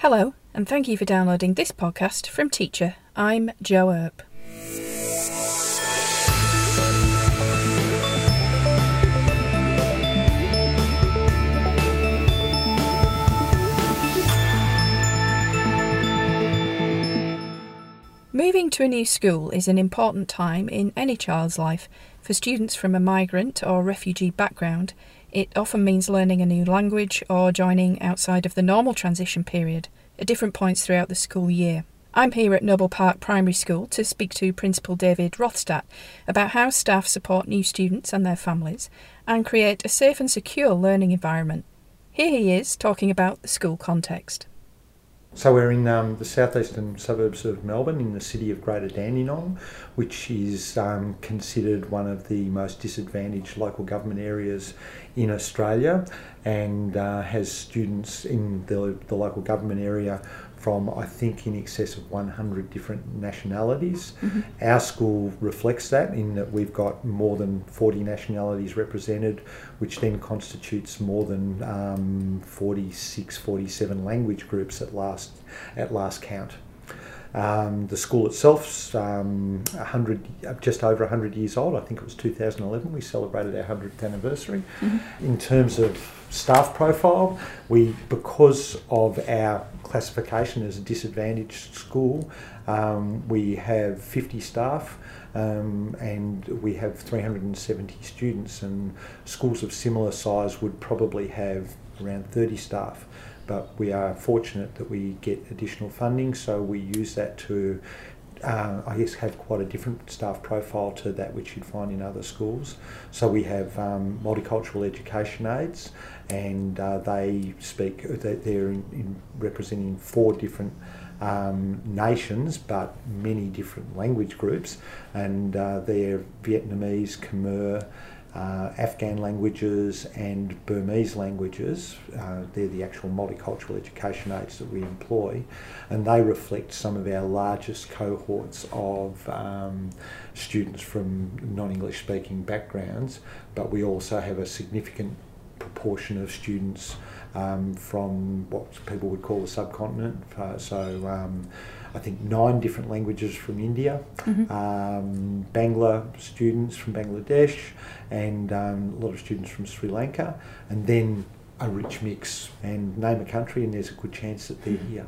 Hello, and thank you for downloading this podcast from Teacher. I'm Jo Earp. Moving to a new school is an important time in any child's life. For students from a migrant or refugee background, it often means learning a new language or joining outside of the normal transition period at different points throughout the school year. I'm here at Noble Park Primary School to speak to Principal David Rothstadt about how staff support new students and their families and create a safe and secure learning environment. Here he is talking about the school context. So we're in um, the southeastern suburbs of Melbourne, in the city of Greater Dandenong, which is um, considered one of the most disadvantaged local government areas in Australia, and uh, has students in the, the local government area from I think in excess of 100 different nationalities. Mm-hmm. Our school reflects that in that we've got more than 40 nationalities represented, which then constitutes more than um, 46, 47 language groups at last at last count. Um, the school itself's um, 100, just over 100 years old. I think it was 2011. We celebrated our 100th anniversary. Mm-hmm. In terms of staff profile, we because of our classification as a disadvantaged school, um, we have 50 staff. Um, and we have 370 students, and schools of similar size would probably have around 30 staff but we are fortunate that we get additional funding, so we use that to, uh, I guess, have quite a different staff profile to that which you'd find in other schools. So we have um, multicultural education aides, and uh, they speak, they're in, in representing four different um, nations, but many different language groups, and uh, they're Vietnamese, Khmer, uh, Afghan languages and Burmese languages. Uh, they're the actual multicultural education aides that we employ, and they reflect some of our largest cohorts of um, students from non English speaking backgrounds, but we also have a significant proportion of students um, from what people would call the subcontinent. Uh, so um, I think nine different languages from India, mm-hmm. um, Bangla students from Bangladesh, and um, a lot of students from Sri Lanka, and then a rich mix. And name a country, and there's a good chance that they're here.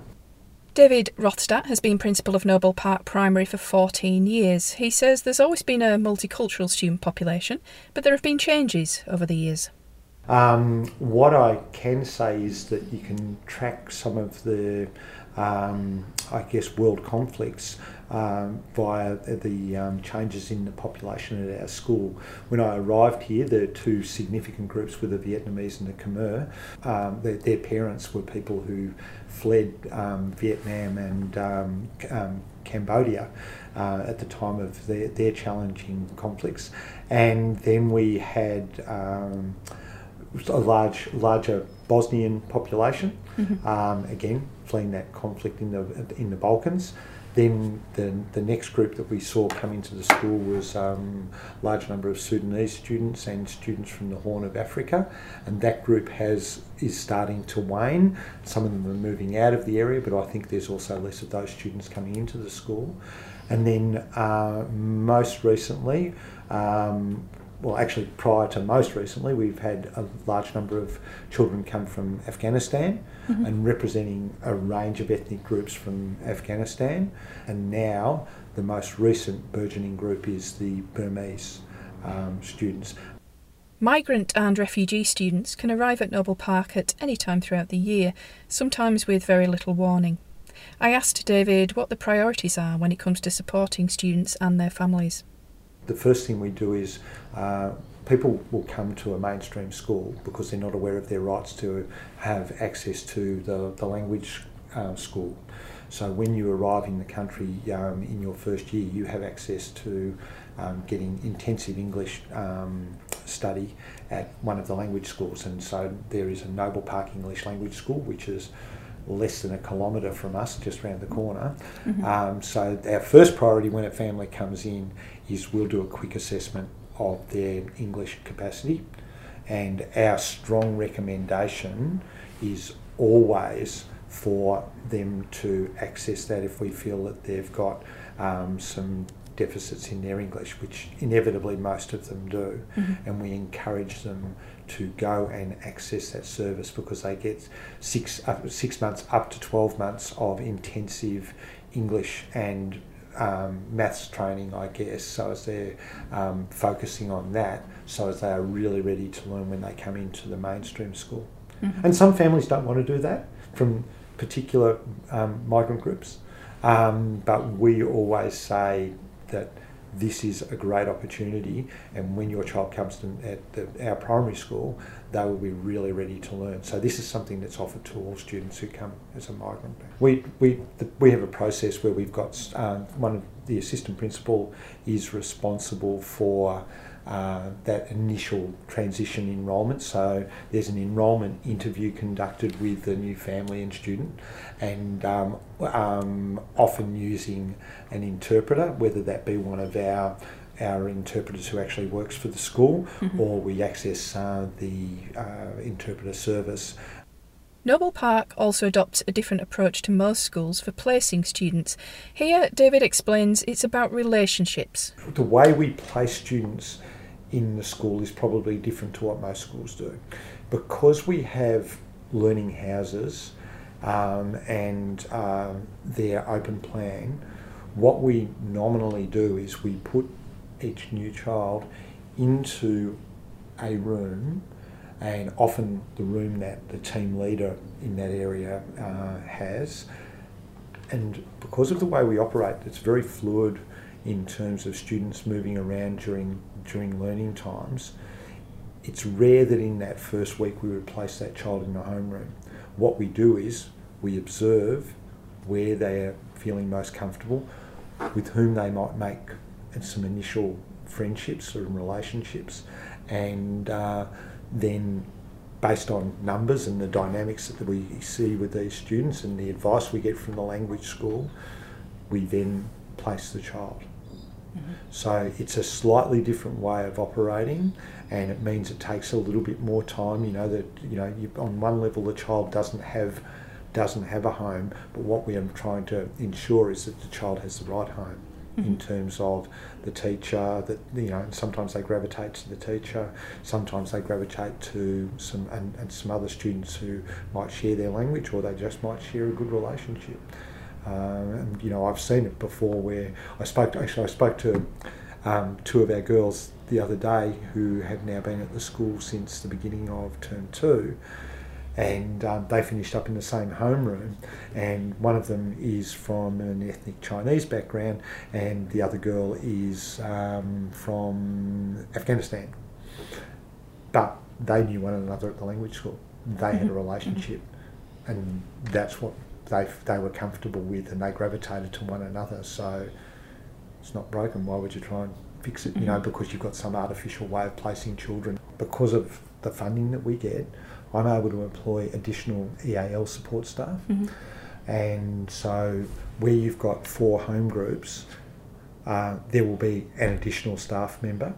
David Rothstadt has been principal of Noble Park Primary for 14 years. He says there's always been a multicultural student population, but there have been changes over the years. Um, what I can say is that you can track some of the, um, I guess, world conflicts um, via the um, changes in the population at our school. When I arrived here, the two significant groups were the Vietnamese and the Khmer. Um, their, their, parents were people who fled um, Vietnam and Cambodia. Uh, at the time of their, their challenging conflicts, and then we had a large, larger Bosnian population, mm-hmm. um, again fleeing that conflict in the in the Balkans. Then the, the next group that we saw come into the school was um, a large number of Sudanese students and students from the Horn of Africa, and that group has is starting to wane. Some of them are moving out of the area, but I think there's also less of those students coming into the school. And then uh, most recently, um, well, actually, prior to most recently, we've had a large number of children come from Afghanistan mm-hmm. and representing a range of ethnic groups from Afghanistan. And now, the most recent burgeoning group is the Burmese um, students. Migrant and refugee students can arrive at Noble Park at any time throughout the year, sometimes with very little warning. I asked David what the priorities are when it comes to supporting students and their families the first thing we do is uh, people will come to a mainstream school because they're not aware of their rights to have access to the, the language uh, school. So when you arrive in the country um, in your first year, you have access to um, getting intensive English um, study at one of the language schools. And so there is a Noble Park English Language School, which is less than a kilometre from us, just around the corner. Mm-hmm. Um, so our first priority when a family comes in is we'll do a quick assessment of their English capacity, and our strong recommendation is always for them to access that if we feel that they've got um, some deficits in their English, which inevitably most of them do, Mm-hmm. and we encourage them to go and access that service because they get six up, six months up to twelve months of intensive English and um, maths training, I guess. So as they're um, focusing on that, so as they are really ready to learn when they come into the mainstream school. Mhm. And some families don't want to do that from particular um, migrant groups. Um, but we always say that this is a great opportunity, and when your child comes to at the, our primary school, they will be really ready to learn. So this is something that's offered to all students who come as a migrant. We we the, we have a process where we've got um, one of the assistant principal is responsible for. Uh, that initial transition enrolment. So there's an enrolment interview conducted with the new family and student, and um, um, often using an interpreter, whether that be one of our our interpreters who actually works for the school, Mhm. or we access uh, the uh, interpreter service. Noble Park also adopts a different approach to most schools for placing students. Here, David explains it's about relationships. The way we place students in the school is probably different to what most schools do, because we have learning houses um, and um, their open plan. What we nominally do is we put each new child into a room, and often the room that the team leader in that area uh, has. And because of the way we operate, it's very fluid in terms of students moving around during during learning times. It's rare that in that first week we would place that child in a homeroom. What we do is we observe where they are feeling most comfortable, with whom they might make some initial friendships or relationships, and uh, then based on numbers and the dynamics that we see with these students and the advice we get from the language school, we then place the child. So it's a slightly different way of operating, and it means it takes a little bit more time. You know that you know you, on one level the child doesn't have doesn't have a home, but what we are trying to ensure is that the child has the right home in Mhm. terms of the teacher. That you know, sometimes they gravitate to the teacher, sometimes they gravitate to some and, and some other students who might share their language, or they just might share a good relationship. Um, and you know, I've seen it before where I spoke to, actually I spoke to um, two of our girls the other day who have now been at the school since the beginning of term two, and um, they finished up in the same homeroom. And one of them is from an ethnic Chinese background, and the other girl is um, from Afghanistan. But they knew one another at the language school. They had a Mhm. relationship, and that's what they they were comfortable with, and they gravitated to one another. So it's not broken. Why would you try and fix it? You know, Mhm. because you've got some artificial way of placing children. Because of the funding that we get, I'm able to employ additional EAL support staff. Mhm. And so, where you've got four home groups, uh, there will be an additional staff member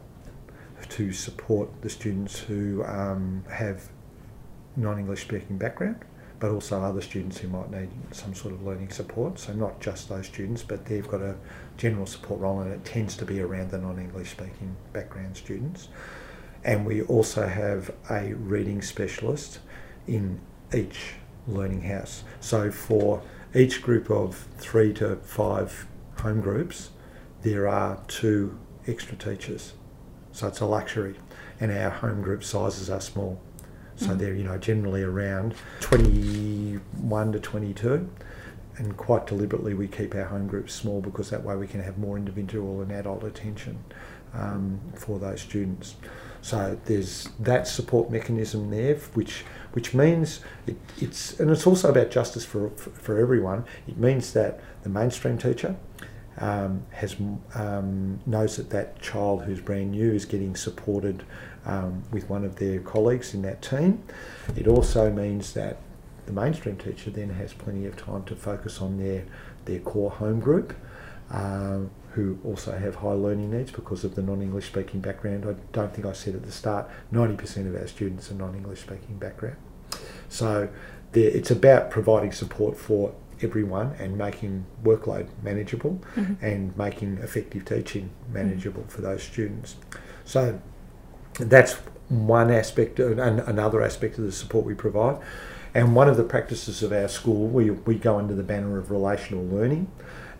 to support the students who um, have non English speaking background, but also other students who might need some sort of learning support. So, not just those students, but they've got a general support role, and it tends to be around the non English speaking background students. And we also have a reading specialist in each learning house. So for each group of three to five home groups, there are two extra teachers. So it's a luxury. And our home group sizes are small. So they're, you know, generally around 21 to 22. And quite deliberately, we keep our home groups small because that way we can have more individual and adult attention um, for those students. So there's that support mechanism there, which which means it, it's and it's also about justice for, for for everyone. It means that the mainstream teacher um, has um, knows that that child who's brand new is getting supported um, with one of their colleagues in that team. It also means that the mainstream teacher then has plenty of time to focus on their their core home group. Um, who also have high learning needs because of the non-English speaking background. I don't think I said at the start, 90% of our students are non-English speaking background. So it's about providing support for everyone and making workload manageable mm-hmm. and making effective teaching manageable mm-hmm. for those students. So that's one aspect, and another aspect of the support we provide. And one of the practices of our school, we, we go under the banner of relational learning.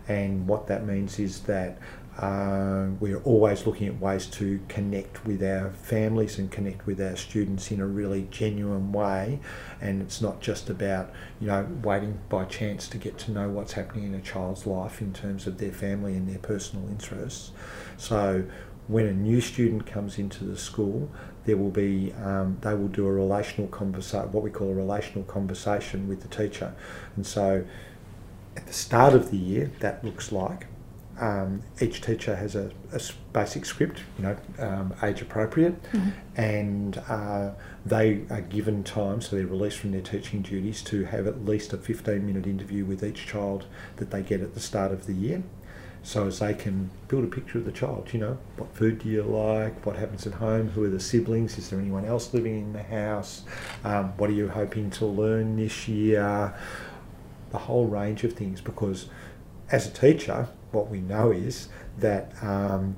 And what that means is that uh, we're always looking at ways to connect with our families and connect with our students in a really genuine way. And it's not just about, you know, waiting by chance to get to know what's happening in a child's life in terms of their family and their personal interests. So when a new student comes into the school, there will be um, they will do a relational conversation, what we call a relational conversation with the teacher, and so at the start of the year, that looks like um, each teacher has a, a, basic script, you know, um, age appropriate, mm-hmm. and uh, they are given time, so they're released from their teaching duties to have at least a 15 minute interview with each child that they get at the start of the year so as they can build a picture of the child. You know, what food do you like? What happens at home? Who are the siblings? Is there anyone else living in the house? Um, what are you hoping to learn this year? The whole range of things. Because as a teacher, what we know is that um,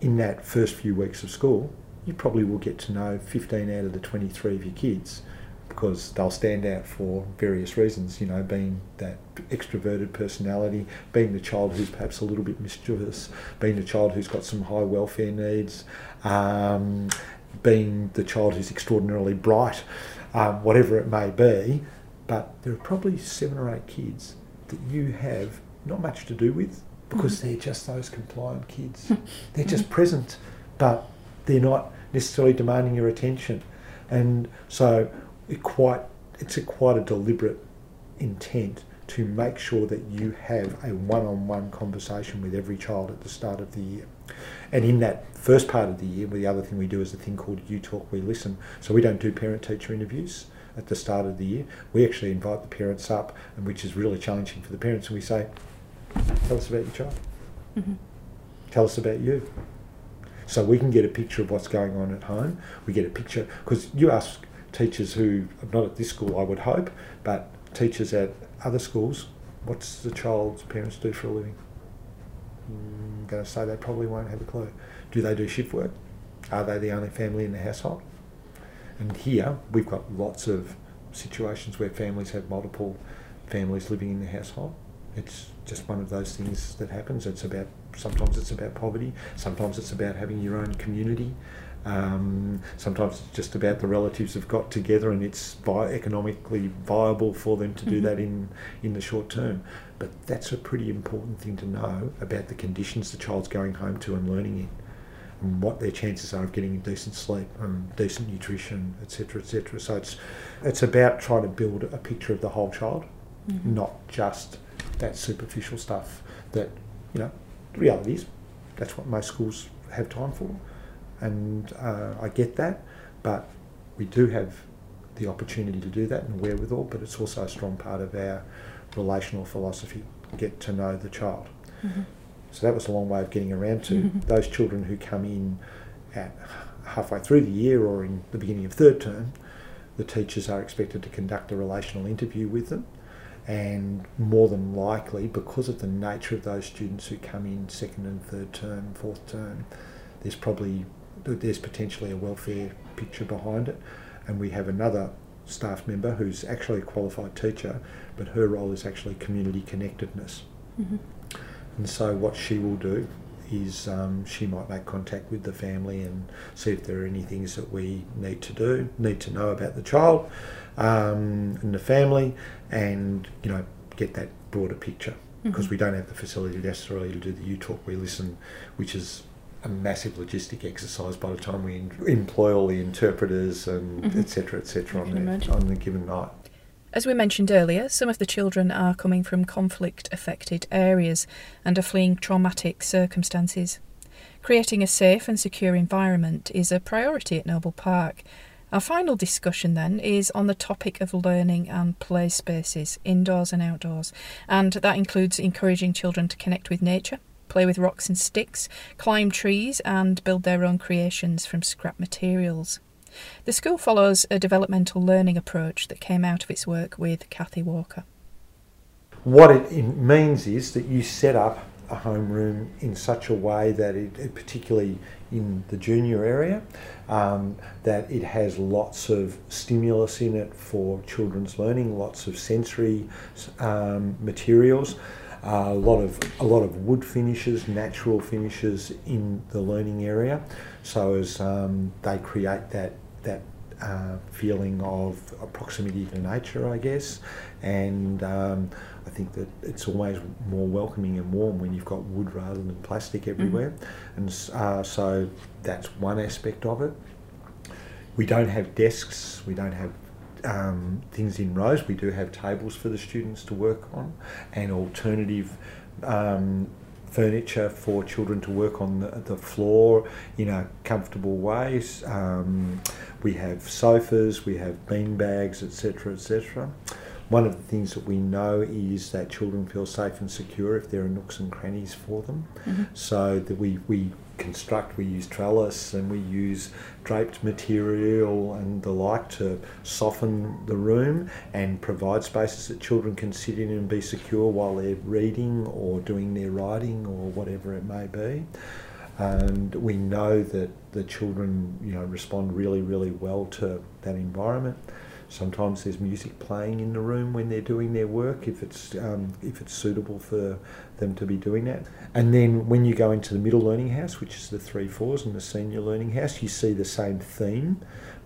in that first few weeks of school, you probably will get to know 15 out of the 23 of your kids because they'll stand out for various reasons, you know, being that extroverted personality, being the child who's perhaps a little bit mischievous, being the child who's got some high welfare needs, um, being the child who's extraordinarily bright, um, whatever it may be. But there are probably seven or eight kids that you have not much to do with because mm-hmm. they're just those compliant kids. they're just present, but they're not necessarily demanding your attention. And so it quite it's a quite a deliberate intent to make sure that you have a one-on-one conversation with every child at the start of the year. And in that first part of the year, the other thing we do is a thing called You Talk, We Listen. So we don't do parent-teacher interviews at the start of the year. We actually invite the parents up, and which is really challenging for the parents. And we say, "Tell us about your child. Mm-hmm. Tell us about you." So we can get a picture of what's going on at home. We get a picture because you ask teachers who, not at this school, I would hope, but teachers at other schools, what's the child's parents do for a living? I'm mm, going to say they probably won't have a clue. Do they do shift work? Are they the only family in the household? And here we've got lots of situations where families have multiple families living in the household. It's just one of those things that happens. It's about sometimes it's about poverty, sometimes it's about having your own community. Um, sometimes it's just about the relatives have got together and it's vi- economically viable for them to do mm-hmm. that in, in the short term. But that's a pretty important thing to know about the conditions the child's going home to and learning in, and what their chances are of getting decent sleep and decent nutrition, etc., etc. So it's it's about trying to build a picture of the whole child, mm-hmm. not just that superficial stuff that you know. The reality is, that's what most schools have time for and uh, I get that, but we do have the opportunity to do that and wherewithal, but it's also a strong part of our relational philosophy, get to know the child. Mm-hmm. So that was a long way of getting around to mm-hmm. those children who come in at halfway through the year or in the beginning of third term, the teachers are expected to conduct a relational interview with them. And more than likely, because of the nature of those students who come in second and third term, fourth term, there's probably there's potentially a welfare picture behind it. And we have another staff member who's actually a qualified teacher, but her role is actually community connectedness. Mm-hmm. And so what she will do is um, she might make contact with the family and see if there are any things that we need to do, need to know about the child um, and the family, and you know get that broader picture because mm-hmm. we don't have the facility necessarily to do the you talk we listen, which is a massive logistic exercise by the time we employ all the interpreters and etc. mm-hmm. etc. Et on, the, on the given night. As we mentioned earlier, some of the children are coming from conflict affected areas and are fleeing traumatic circumstances. Creating a safe and secure environment is a priority at Noble Park. Our final discussion then is on the topic of learning and play spaces, indoors and outdoors, and that includes encouraging children to connect with nature, play with rocks and sticks, climb trees, and build their own creations from scrap materials. The school follows a developmental learning approach that came out of its work with Kathy Walker. What it means is that you set up a homeroom in such a way that it, particularly in the junior area, um, that it has lots of stimulus in it for children's learning, lots of sensory um, materials, uh, a lot of a lot of wood finishes, natural finishes in the learning area, so as um, they create that that uh, feeling of proximity to nature, I guess, and um, I think that it's always more welcoming and warm when you've got wood rather than plastic everywhere, mm-hmm. and uh, so that's one aspect of it. We don't have desks, we don't have um, things in rows. We do have tables for the students to work on, and alternative um, furniture for children to work on the, the floor in a comfortable ways. Um, we have sofas, we have bean bags, etc., etc. One of the things that we know is that children feel safe and secure if there are nooks and crannies for them. Mm-hmm. So that we, we construct, we use trellis and we use draped material and the like to soften the room and provide spaces that children can sit in and be secure while they're reading or doing their writing or whatever it may be. And we know that the children, you know, respond really, really well to that environment. Sometimes there's music playing in the room when they're doing their work, if it's um, if it's suitable for them to be doing that. And then when you go into the middle learning house, which is the three fours, and the senior learning house, you see the same theme,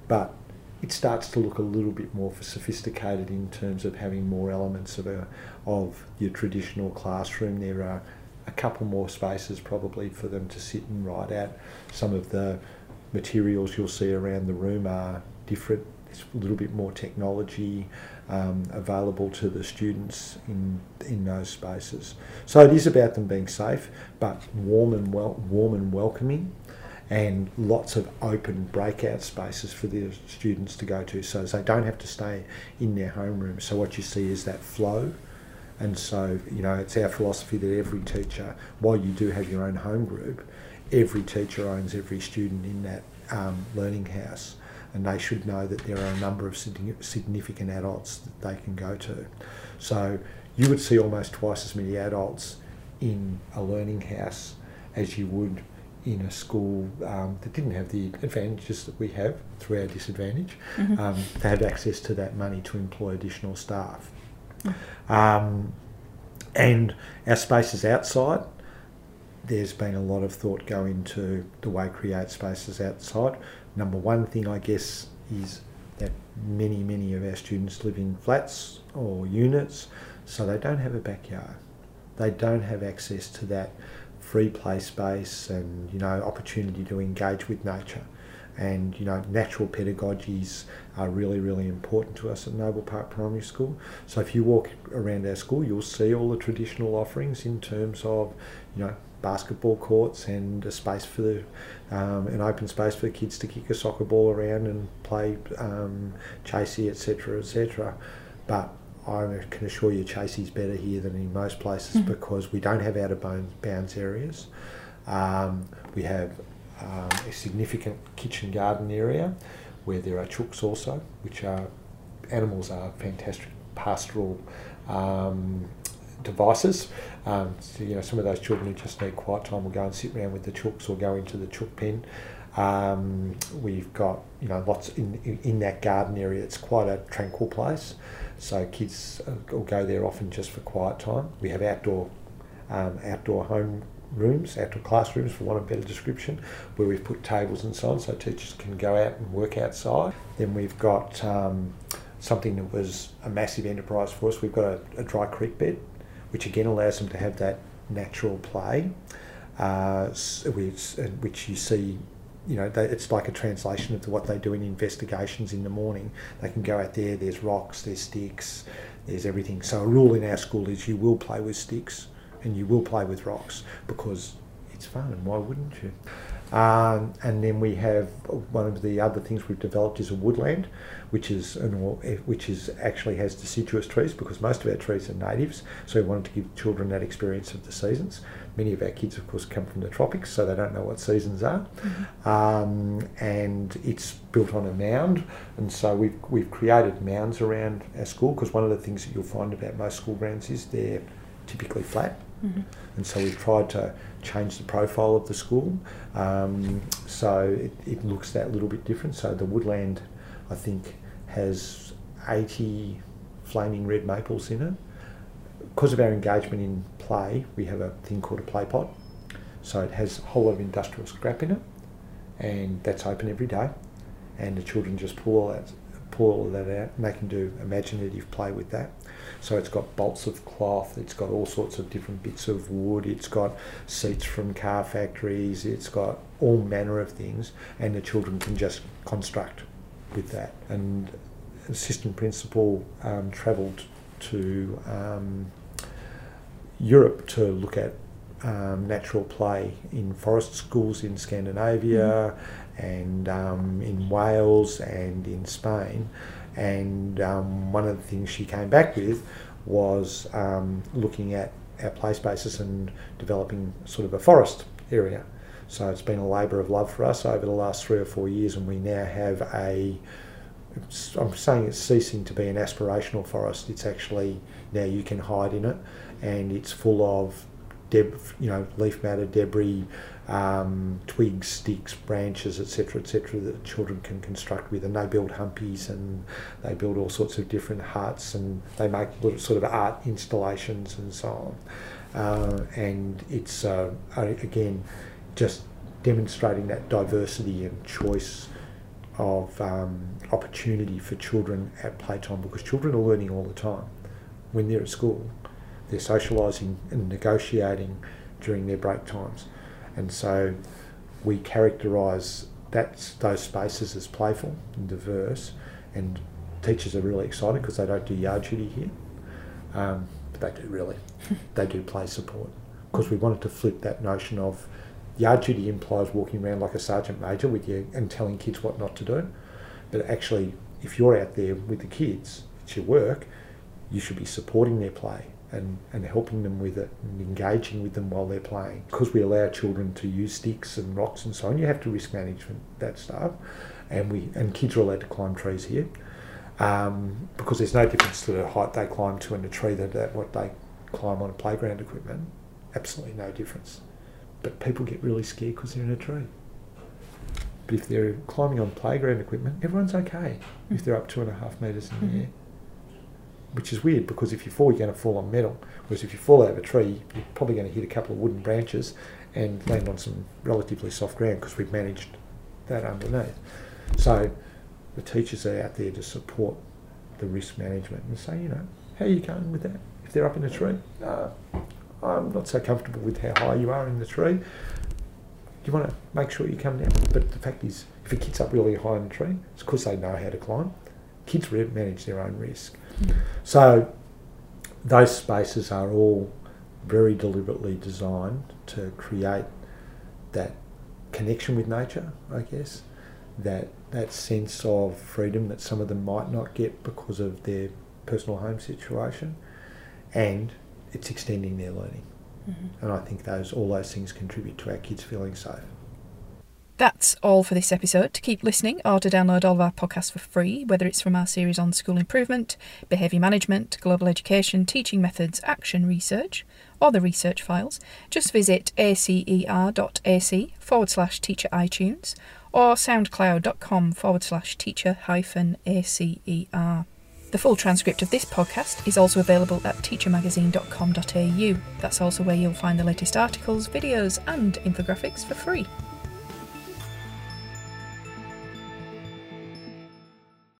but it starts to look a little bit more sophisticated in terms of having more elements of a of your traditional classroom. There are a couple more spaces probably for them to sit and write out. Some of the materials you'll see around the room are different there's a little bit more technology um, available to the students in in those spaces. So it is about them being safe, but warm and well, warm and welcoming, and lots of open breakout spaces for the students to go to, so they don't have to stay in their homeroom. So what you see is that flow. And so, you know, it's our philosophy that every teacher, while you do have your own home group, every teacher owns every student in that um, learning house and they should know that there are a number of significant adults that they can go to. So you would see almost twice as many adults in a learning house as you would in a school um, that didn't have the advantages that we have through our disadvantage. Mm-hmm. Um, they had access to that money to employ additional staff. Mm-hmm. Um, and our spaces outside, there's been a lot of thought go into the way create spaces outside number one thing, I guess, is that many, many of our students live in flats or units, so they don't have a backyard. They don't have access to that free play space and you know opportunity to engage with nature. And you know, natural pedagogies are really, really important to us at Noble Park Primary School. So if you walk around our school, you'll see all the traditional offerings in terms of, you know, basketball courts and a space for the um, an open space for the kids to kick a soccer ball around and play um, chasey etc etc but I can assure you chasey's better here than in most places mm-hmm. because we don't have out of bounds areas um, we have um, a significant kitchen garden area where there are chooks also which are animals are fantastic pastoral um, devices. Um, so, you know, some of those children who just need quiet time will go and sit around with the chooks or go into the chook pen. Um, we've got you know lots in, in, in that garden area. It's quite a tranquil place, so kids uh, will go there often just for quiet time. We have outdoor um, outdoor home rooms, outdoor classrooms, for want of better description, where we've put tables and so on, so teachers can go out and work outside. Then we've got um, something that was a massive enterprise for us. We've got a, a dry creek bed which again allows them to have that natural play, uh, which, which you see you know, they, it's like a translation of what they do in investigations in the morning. They can go out there, there's rocks, there's sticks, there's everything. So, a rule in our school is you will play with sticks and you will play with rocks because it's fun and why wouldn't you? Um, and then we have one of the other things we've developed is a woodland, which is an, which is actually has deciduous trees because most of our trees are natives. So we wanted to give children that experience of the seasons. Many of our kids, of course, come from the tropics, so they don't know what seasons are. Mm-hmm. Um, and it's built on a mound, and so we've we've created mounds around our school because one of the things that you'll find about most school grounds is they're typically flat. Mm-hmm. And so we've tried to change the profile of the school um, so it, it, looks that little bit different. So the woodland, I think, has 80 flaming red maples in it. Because of our engagement in play, we have a thing called a play pot. So it has a whole lot of industrial scrap in it, and that's open every day. And the children just pull all that, pull all of that out, and they can do imaginative play with that. So it's got bolts of cloth, it's got all sorts of different bits of wood, it's got seats from car factories, it's got all manner of things, and the children can just construct with that. And assistant principal um, travelled to um, Europe to look at um, natural play in forest schools in Scandinavia mm-hmm. And um, in Wales and in Spain. And um, one of the things she came back with was um, looking at our play spaces and developing sort of a forest area. So it's been a labour of love for us over the last three or four years, and we now have a. I'm saying it's ceasing to be an aspirational forest. It's actually now you can hide in it, and it's full of deb, you know, leaf matter, debris, um, twigs, sticks, branches, etc., etc., that children can construct with. And they build humpies and they build all sorts of different huts and they make little sort of art installations and so on. Uh, and it's uh, again just demonstrating that diversity and choice of um, opportunity for children at playtime because children are learning all the time when they're at school. They're socialising and negotiating during their break times and so we characterise that those spaces as playful and diverse, and teachers are really excited because they don't do yard duty here, um, but they do really. they do play support because we wanted to flip that notion of yard duty implies walking around like a sergeant major with you and telling kids what not to do, but actually, if you're out there with the kids, it's your work. You should be supporting their play and, and helping them with it and engaging with them while they're playing. Because we allow children to use sticks and rocks and so on, you have to risk manage that stuff. And we and kids are allowed to climb trees here. Um, because there's no difference to the height they climb to in a tree than that what they climb on a playground equipment. Absolutely no difference. But people get really scared because they're in a tree. But if they're climbing on playground equipment, everyone's okay if they're up two and a half metres in the mm-hmm. air which is weird because if you fall, you're going to fall on metal. Whereas if you fall out of a tree, you're probably going to hit a couple of wooden branches and land on some relatively soft ground because we've managed that underneath. So the teachers are out there to support the risk management and say, you know, how are you going with that? If they're up in a tree, uh, I'm not so comfortable with how high you are in the tree. You want to make sure you come down. But the fact is, if a kid's up really high in the tree, it's because they know how to climb. Kids manage their own risk. So those spaces are all very deliberately designed to create that connection with nature, I guess, that that sense of freedom that some of them might not get because of their personal home situation, and it's extending their learning. Mm-hmm. And I think those all those things contribute to our kids feeling safe. That's all for this episode. To keep listening or to download all of our podcasts for free, whether it's from our series on school improvement, behaviour management, global education, teaching methods, action research, or the research files, just visit acer.ac forward slash teacher iTunes or soundcloud.com forward slash teacher hyphen acer. The full transcript of this podcast is also available at teachermagazine.com.au. That's also where you'll find the latest articles, videos, and infographics for free.